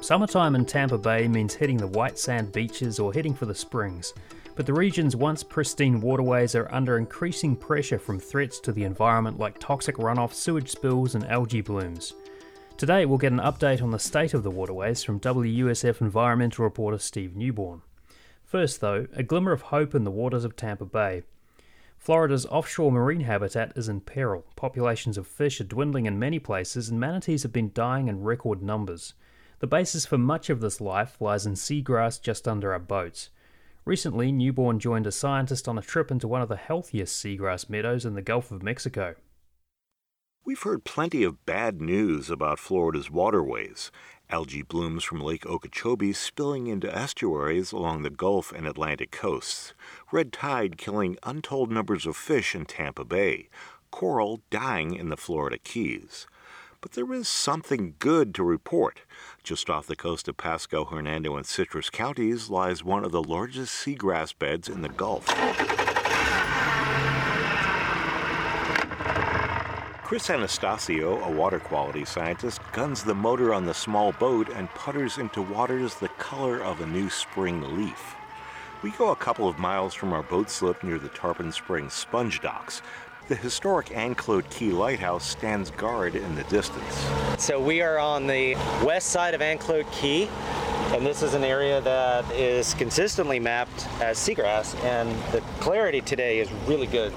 Summertime in Tampa Bay means hitting the white sand beaches or heading for the springs, but the region's once pristine waterways are under increasing pressure from threats to the environment like toxic runoff, sewage spills, and algae blooms. Today, we'll get an update on the state of the waterways from WUSF environmental reporter Steve Newborn. First, though, a glimmer of hope in the waters of Tampa Bay. Florida's offshore marine habitat is in peril. Populations of fish are dwindling in many places, and manatees have been dying in record numbers. The basis for much of this life lies in seagrass just under our boats. Recently, Newborn joined a scientist on a trip into one of the healthiest seagrass meadows in the Gulf of Mexico. We've heard plenty of bad news about Florida's waterways. Algae blooms from Lake Okeechobee spilling into estuaries along the Gulf and Atlantic coasts. Red tide killing untold numbers of fish in Tampa Bay. Coral dying in the Florida Keys. But there is something good to report. Just off the coast of Pasco, Hernando, and Citrus counties lies one of the largest seagrass beds in the Gulf. Chris Anastasiou, a water quality scientist, guns the motor on the small boat and putters into waters the color of a new spring leaf. We go a couple of miles from our boat slip near the Tarpon Springs sponge docks. The historic Anclote Key Lighthouse stands guard in the distance. So we are on the west side of Anclote Key, and this is an area that is consistently mapped as seagrass, and the clarity today is really good.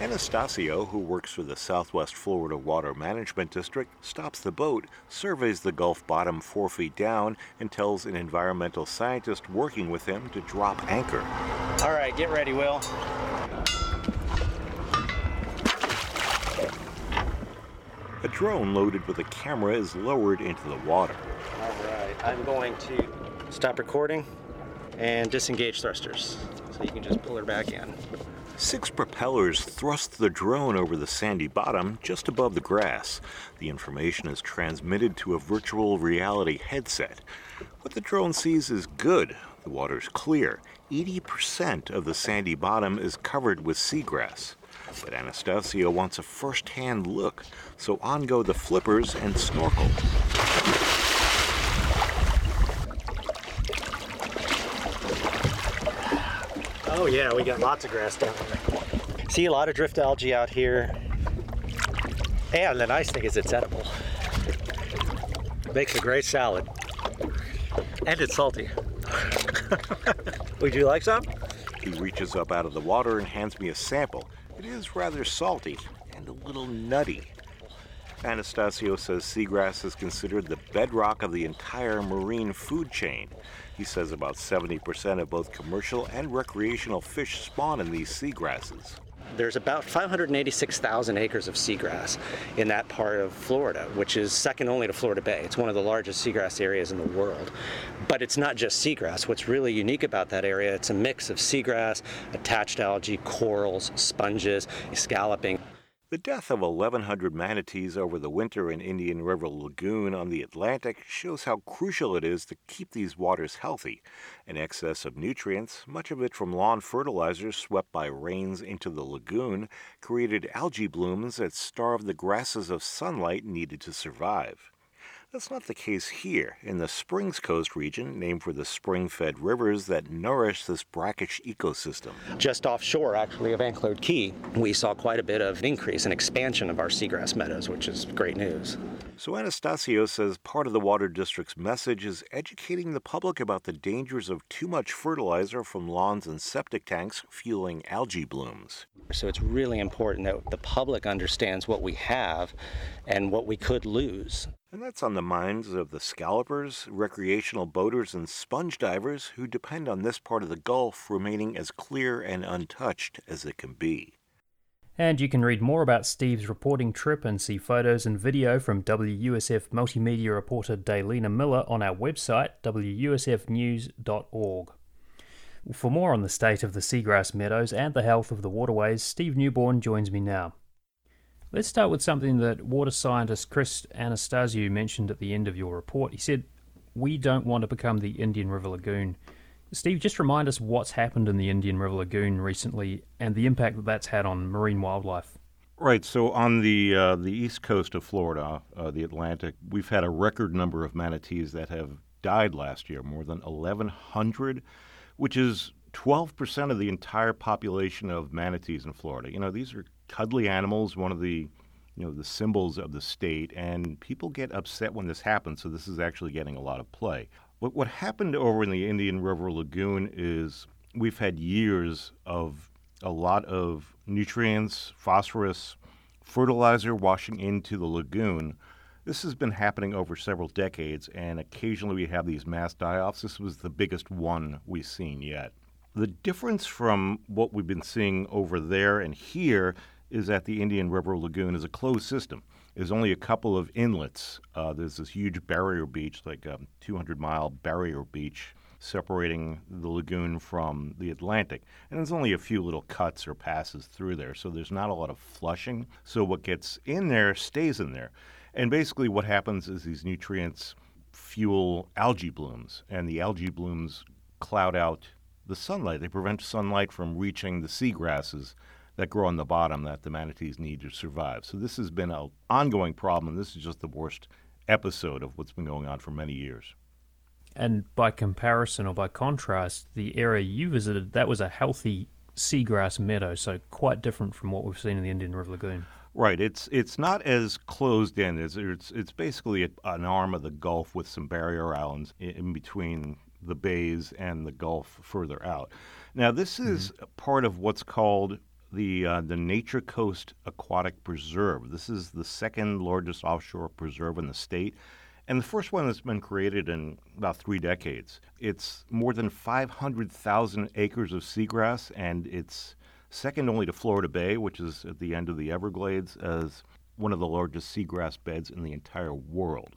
Anastasiou, who works for the Southwest Florida Water Management District, stops the boat, surveys the Gulf bottom four feet down, and tells an environmental scientist working with him to drop anchor. All right, get ready, Will. A drone loaded with a camera is lowered into the water. All right, I'm going to stop recording and disengage thrusters. So you can just pull her back in. Six propellers thrust the drone over the sandy bottom just above the grass. The information is transmitted to a virtual reality headset. What the drone sees is good. The water's clear. 80% of the sandy bottom is covered with seagrass. But Anastasiou wants a first hand look, so on go the flippers and snorkel. Oh yeah, we got lots of grass down there. See a lot of drift algae out here. And the nice thing is it's edible. Makes a great salad. And it's salty. Would you like some? He reaches up out of the water and hands me a sample. Is rather salty and a little nutty. Anastasiou says seagrass is considered the bedrock of the entire marine food chain. He says about 70% of both commercial and recreational fish spawn in these seagrasses. There's about 586,000 acres of seagrass in that part of Florida, which is second only to Florida Bay. It's one of the largest seagrass areas in the world. But it's not just seagrass. What's really unique about that area, it's a mix of seagrass, attached algae, corals, sponges, scalloping. The death of 1,100 manatees over the winter in Indian River Lagoon on the Atlantic shows how crucial it is to keep these waters healthy. An excess of nutrients, much of it from lawn fertilizers swept by rains into the lagoon, created algae blooms that starved the grasses of sunlight needed to survive. That's not the case here in the Springs Coast region, named for the spring fed rivers that nourish this brackish ecosystem. Just offshore, actually, of Anclote Key, we saw quite a bit of increase and expansion of our seagrass meadows, which is great news. So Anastasiou says part of the Water District's message is educating the public about the dangers of too much fertilizer from lawns and septic tanks fueling algae blooms. So it's really important that the public understands what we have and what we could lose. And that's on the minds of the scallopers, recreational boaters, and sponge divers who depend on this part of the Gulf remaining as clear and untouched as it can be. And you can read more about Steve's reporting trip and see photos and video from WUSF multimedia reporter Daylina Miller on our website, wusfnews.org. For more on the state of the seagrass meadows and the health of the waterways, Steve Newborn joins me now. Let's start with something that water scientist Chris Anastasiou mentioned at the end of your report. He said, We don't want to become the Indian River Lagoon. Steve, just remind us what's happened in the Indian River Lagoon recently and the impact that that's had on marine wildlife. Right. So on the uh, the east coast of Florida, uh, the Atlantic, we've had a record number of manatees that have died last year, more than 1,100, which is 12% of the entire population of manatees in Florida. You know, these are cuddly animals, one of the you know the symbols of the state, and people get upset when this happens. So this is actually getting a lot of play. What what happened over in the Indian River Lagoon is we've had years of a lot of nutrients, phosphorus, fertilizer washing into the lagoon. This has been happening over several decades, and occasionally we have these mass die offs. This was the biggest one we've seen yet. The difference from what we've been seeing over there and here is that the Indian River Lagoon is a closed system. There's only a couple of inlets. Uh, there's this huge barrier beach, like a 200 mile barrier beach, separating the lagoon from the Atlantic. And there's only a few little cuts or passes through there, so there's not a lot of flushing. So what gets in there stays in there. And basically, what happens is these nutrients fuel algae blooms, and the algae blooms cloud out the sunlight. They prevent sunlight from reaching the seagrasses that grow on the bottom that the manatees need to survive. So this has been an ongoing problem. This is just the worst episode of what's been going on for many years. And by comparison or by contrast, the area you visited, that was a healthy seagrass meadow, so quite different from what we've seen in the Indian River Lagoon. Right. It's it's not as closed in as it's it's basically a, an arm of the Gulf with some barrier islands in between the bays and the Gulf further out. Now, this is mm-hmm. part of what's called the uh, the Nature Coast Aquatic Preserve. This is the second largest offshore preserve in the state, and the first one that's been created in about three decades. It's more than 500,000 acres of seagrass, and it's second only to Florida Bay, which is at the end of the Everglades, as one of the largest seagrass beds in the entire world.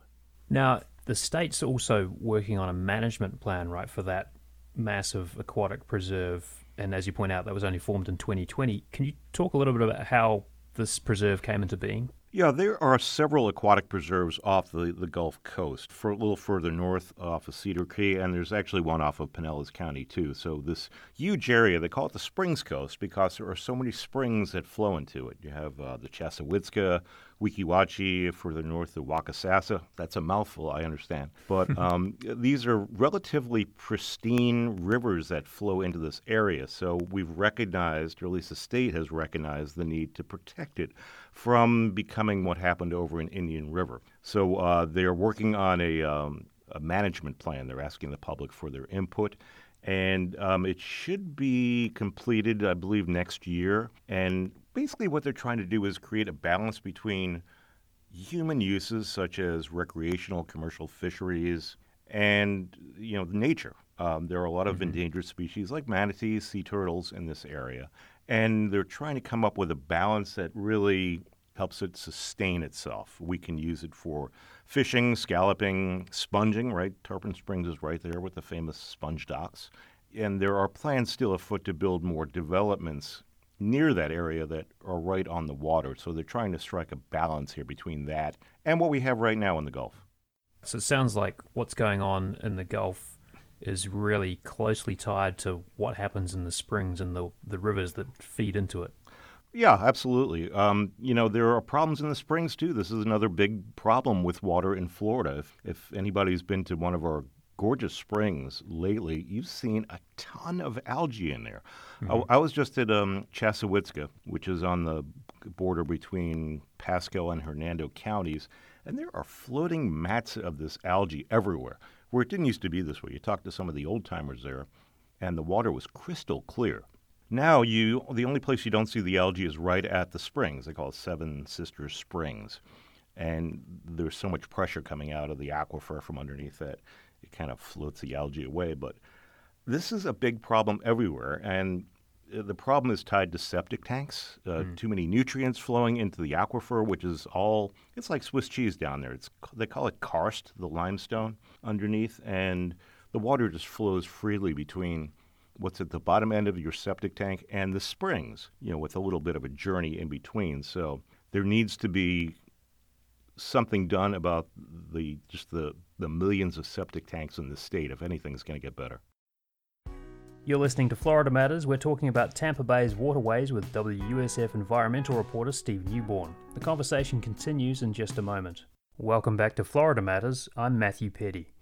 Now, the state's also working on a management plan, right, for that massive aquatic preserve. And as you point out, that was only formed in 2020. Can you talk a little bit about how this preserve came into being? Yeah, there are several aquatic preserves off the, the Gulf Coast, for a little further north off of Cedar Key, and there's actually one off of Pinellas County too. So this huge area, they call it the Springs Coast because there are so many springs that flow into it. You have uh, the Chassahowitzka, Weeki Wachee, further north the Waccasassa. That's a mouthful, I understand. But um, these are relatively pristine rivers that flow into this area. So we've recognized, or at least the state has recognized, the need to protect it from becoming what happened over in Indian River. So uh, they're working on a, um, a management plan. They're asking the public for their input and um, it should be completed, I believe, next year. And basically, what they're trying to do is create a balance between human uses such as recreational, commercial fisheries, and you know nature. Um, there are a lot of mm-hmm. endangered species like manatees, sea turtles in this area, and they're trying to come up with a balance that really helps it sustain itself. We can use it for fishing, scalloping, sponging, right? Tarpon Springs is right there with the famous sponge docks. And there are plans still afoot to build more developments near that area that are right on the water. So they're trying to strike a balance here between that and what we have right now in the Gulf. So it sounds like what's going on in the Gulf is really closely tied to what happens in the springs and the, the rivers that feed into it. Yeah, absolutely. Um, you know, there are problems in the springs too. This is another big problem with water in Florida. If, if anybody's been to one of our gorgeous springs lately, you've seen a ton of algae in there. Mm-hmm. I, I, was just at um, which is on the border between Pasco and Hernando counties, and there are floating mats of this algae everywhere, where it didn't used to be this way. You talk to some of the old timers there, and the water was crystal clear. Now you the only place you don't see the algae is right at the springs. They call it Seven Sisters Springs. And there's so much pressure coming out of the aquifer from underneath it, it kind of floats the algae away. But this is a big problem everywhere. And uh, the problem is tied to septic tanks. Uh, mm. Too many nutrients flowing into the aquifer, which is all it's like Swiss cheese down there. It's they call it karst, the limestone underneath, and the water just flows freely between what's at the bottom end of your septic tank and the springs. You know, with a little bit of a journey in between. So there needs to be something done about the just the the millions of septic tanks in the state if anything's going to get better. You're listening to Florida Matters. We're talking about Tampa Bay's waterways with WUSF environmental reporter Steve Newborn. The conversation continues in just a moment. Welcome back to Florida Matters. I'm Matthew Peddie.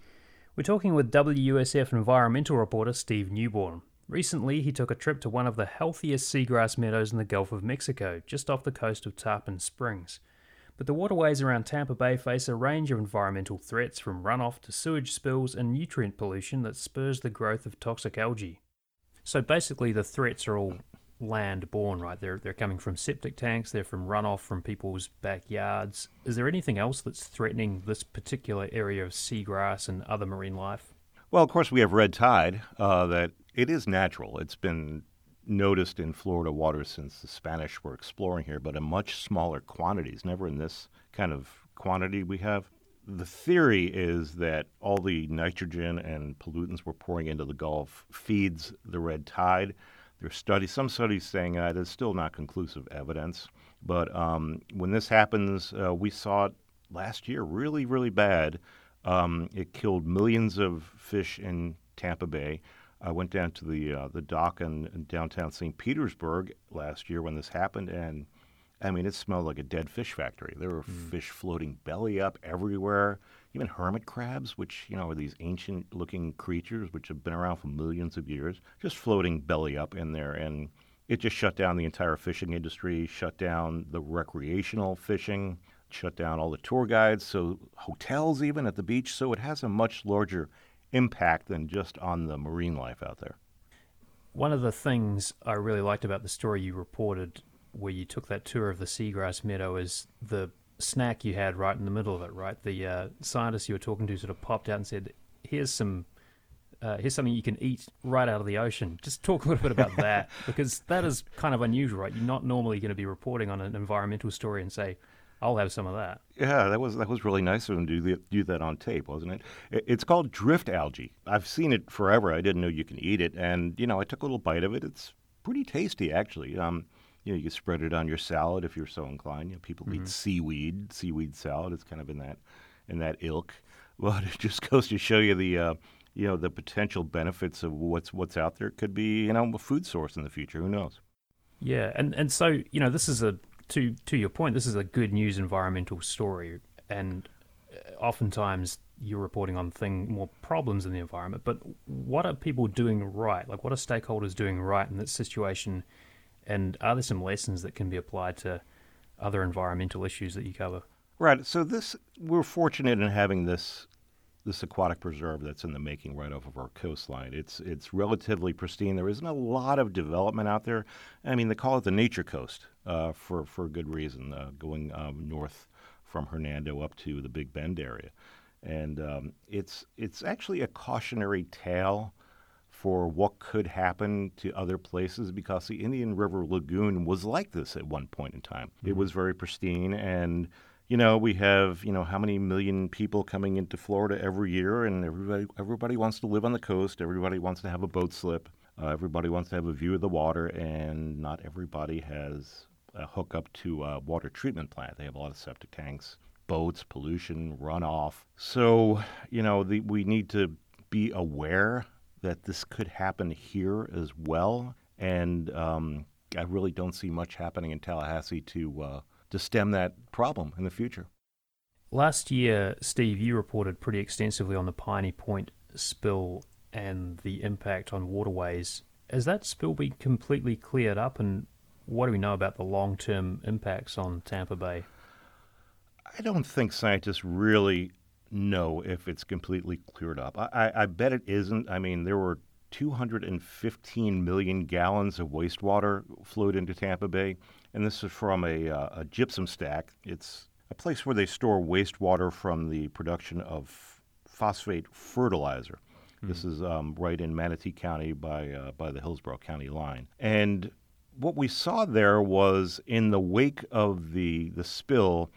We're talking with WUSF environmental reporter Steve Newborn. Recently, he took a trip to one of the healthiest seagrass meadows in the Gulf of Mexico, just off the coast of Tarpon Springs. But the waterways around Tampa Bay face a range of environmental threats from runoff to sewage spills and nutrient pollution that spurs the growth of toxic algae. So basically, the threats are all land born, right? They're they're coming from septic tanks, they're from runoff from people's backyards. Is there anything else that's threatening this particular area of seagrass and other marine life? Well, of course, we have red tide. Uh, that it is natural. It's been noticed in Florida waters since the Spanish were exploring here, but in much smaller quantities. Never in this kind of quantity we have the theory is that all the nitrogen and pollutants we're pouring into the Gulf feeds the red tide. There's studies, some studies saying that is still not conclusive evidence. But um, when this happens, uh, we saw it last year really, really bad. Um, it killed millions of fish in Tampa Bay. I went down to the uh, the dock in, in downtown St. Petersburg last year when this happened, and I mean, it smelled like a dead fish factory. There were mm. fish floating belly up everywhere. Even hermit crabs, which you know are these ancient-looking creatures which have been around for millions of years, just floating belly up in there, and it just shut down the entire fishing industry, shut down the recreational fishing, shut down all the tour guides, so hotels even at the beach. So it has a much larger impact than just on the marine life out there. One of the things I really liked about the story you reported where you took that tour of the seagrass meadow is the snack you had right in the middle of it, right? The uh, scientist you were talking to sort of popped out and said, "Here's some." Uh, here's something you can eat right out of the ocean. Just talk a little bit about that because that is kind of unusual, right? You're not normally going to be reporting on an environmental story and say, I'll have some of that. Yeah, that was that was really nice of him to do, do that on tape, wasn't it? It's called drift algae. I've seen it forever. I didn't know you can eat it, and you know, I took a little bite of it. It's pretty tasty, actually. Um, you know, you can spread it on your salad if you're so inclined. You know, people mm-hmm. eat seaweed, seaweed salad. It's kind of in that in that ilk. But it just goes to show you the uh, you know the potential benefits of what's what's out there. It could be you know a food source in the future. Who knows? Yeah, and and so you know this is a to to your point. This is a good news environmental story, and uh, oftentimes you're reporting on thing more problems in the environment. But what are people doing right? Like what are stakeholders doing right in this situation? And are there some lessons that can be applied to other environmental issues that you cover? Right. So this we're fortunate in having this this aquatic preserve that's in the making right off of our coastline. It's it's relatively pristine. There isn't a lot of development out there. I mean, they call it the nature coast uh, for for a good reason, uh, going um, north from Hernando up to the Big Bend area, and um, it's it's actually a cautionary tale for what could happen to other places because the Indian River Lagoon was like this at one point in time. Mm-hmm. It was very pristine and you know, we have, you know, how many million people coming into Florida every year and everybody everybody wants to live on the coast, everybody wants to have a boat slip, uh, everybody wants to have a view of the water and not everybody has a hookup to a water treatment plant. They have a lot of septic tanks, boats, pollution, runoff. So, you know, the, we need to be aware that this could happen here as well. And um, I really don't see much happening in Tallahassee to uh, to stem that problem in the future. Last year, Steve, you reported pretty extensively on the Piney Point spill and the impact on waterways. Has that spill been completely cleared up, and what do we know about the long term impacts on Tampa Bay? I don't think scientists really know if it's completely cleared up. I, I, bet it isn't. I mean, there were 215 million gallons of wastewater flowed into Tampa Bay, and this is from a, uh, a gypsum stack. It's a place where they store wastewater from the production of phosphate fertilizer. Mm-hmm. This is um, right in Manatee County by uh, by the Hillsborough County line, and what we saw there was in the wake of the the spill,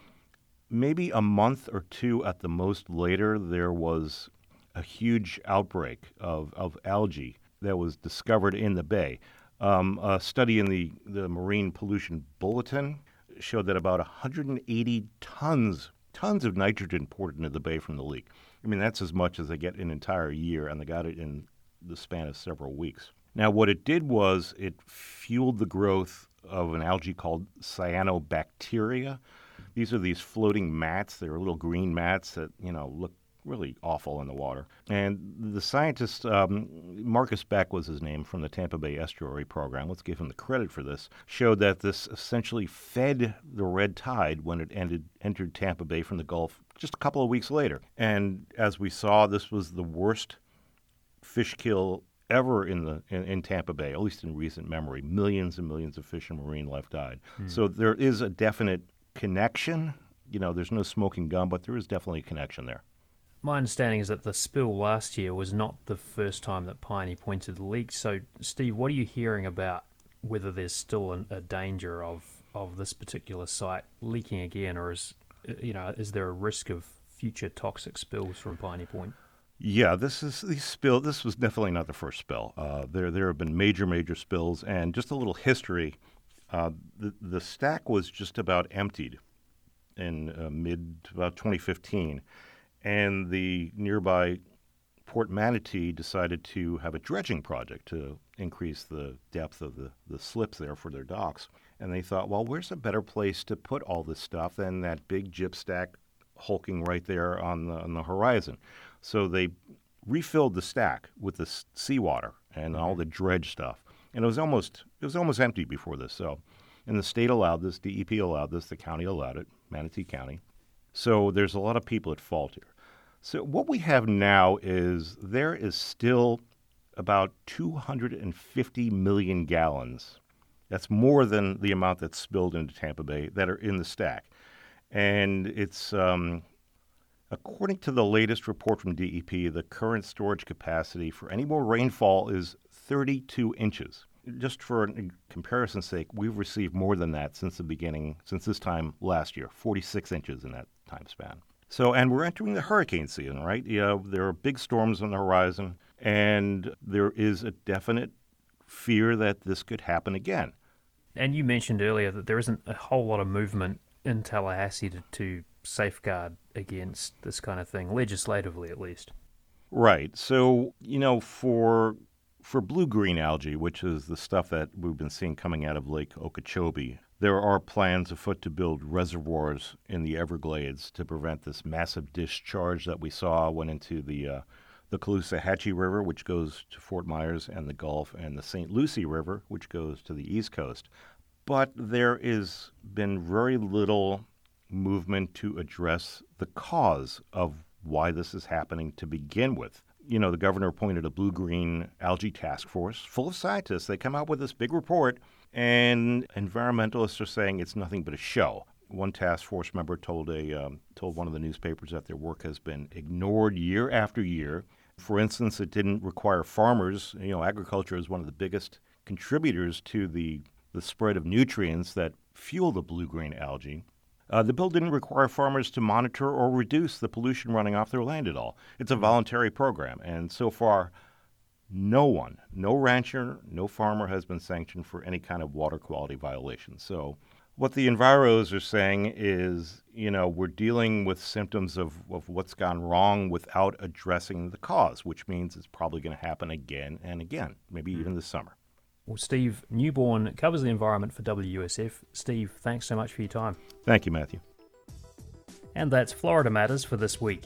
maybe a month or two at the most later, there was a huge outbreak of, of algae that was discovered in the bay. Um, a study in the, the Marine Pollution Bulletin showed that about 180 tons tons of nitrogen poured into the bay from the leak. I mean, that's as much as they get an entire year, and they got it in the span of several weeks. Now, what it did was it fueled the growth of an algae called cyanobacteria. These are these floating mats. They're little green mats that you know look really awful in the water. And the scientist, um, Marcus Beck was his name from the Tampa Bay Estuary Program, let's give him the credit for this, showed that this essentially fed the red tide when it ended, entered Tampa Bay from the Gulf just a couple of weeks later. And as we saw, this was the worst fish kill ever in the in, in, Tampa Bay, at least in recent memory. Millions and millions of fish and marine life died. Mm. So there is a definite connection. You know, there's no smoking gun, but there is definitely a connection there. My understanding is that the spill last year was not the first time that Piney pointed the leak. So, Steve, what are you hearing about whether there's still an, a danger of, of this particular site leaking again, or is you know is there a risk of future toxic spills from Piney Point? Yeah, this is the spill. This was definitely not the first spill. Uh, there, there have been major, major spills, and just a little history. Uh, the the stack was just about emptied in uh, mid about 2015, and the nearby Port Manatee decided to have a dredging project to increase the depth of the, the slips there for their docks. And they thought, well, where's a better place to put all this stuff than that big gyp stack hulking right there on the, on the horizon? So they refilled the stack with the seawater and all the dredge stuff. And it was almost it was almost empty before this. So, and the state allowed this, DEP allowed this, the county allowed it, Manatee County. So there's a lot of people at fault here. So what we have now is there is still about 250 million gallons. That's more than the amount that's spilled into Tampa Bay that are in the stack, and it's um, According to the latest report from DEP, the current storage capacity for any more rainfall is 32 inches. Just for comparison's sake, we've received more than that since the beginning, since this time last year, 46 inches in that time span. So, and we're entering the hurricane season, right? Yeah, there are big storms on the horizon, and there is a definite fear that this could happen again. And you mentioned earlier that there isn't a whole lot of movement in Tallahassee to, to safeguard against this kind of thing, legislatively at least. Right. So, you know, for for blue green algae, which is the stuff that we've been seeing coming out of Lake Okeechobee, there are plans afoot to build reservoirs in the Everglades to prevent this massive discharge that we saw went into the uh, the Caloosahatchee River, which goes to Fort Myers and the Gulf, and the St. Lucie River, which goes to the East Coast. But there has been very little movement to address the cause of why this is happening to begin with. You know, the governor appointed a blue green algae task force full of scientists. They come out with this big report, and environmentalists are saying it's nothing but a show. One task force member told a um, told one of the newspapers that their work has been ignored year after year. For instance, it didn't require farmers. You know, agriculture is one of the biggest contributors to the the spread of nutrients that fuel the blue green algae. Uh, the bill didn't require farmers to monitor or reduce the pollution running off their land at all. It's a mm-hmm. voluntary program, and so far, no one, no rancher, no farmer has been sanctioned for any kind of water quality violation. So, what the enviros are saying is, you know, we're dealing with symptoms of, of what's gone wrong without addressing the cause, which means it's probably going to happen again and again, maybe mm-hmm. even this summer. Well, Steve Newborn covers the environment for WUSF. Steve, thanks so much for your time. Thank you, Matthew. And that's Florida Matters for this week.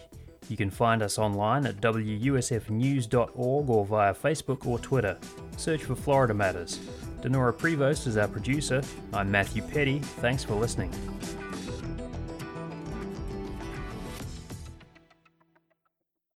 You can find us online at wusfnews.org or via Facebook or Twitter. Search for Florida Matters. Dinorah Prevost is our producer. I'm Matthew Peddie. Thanks for listening.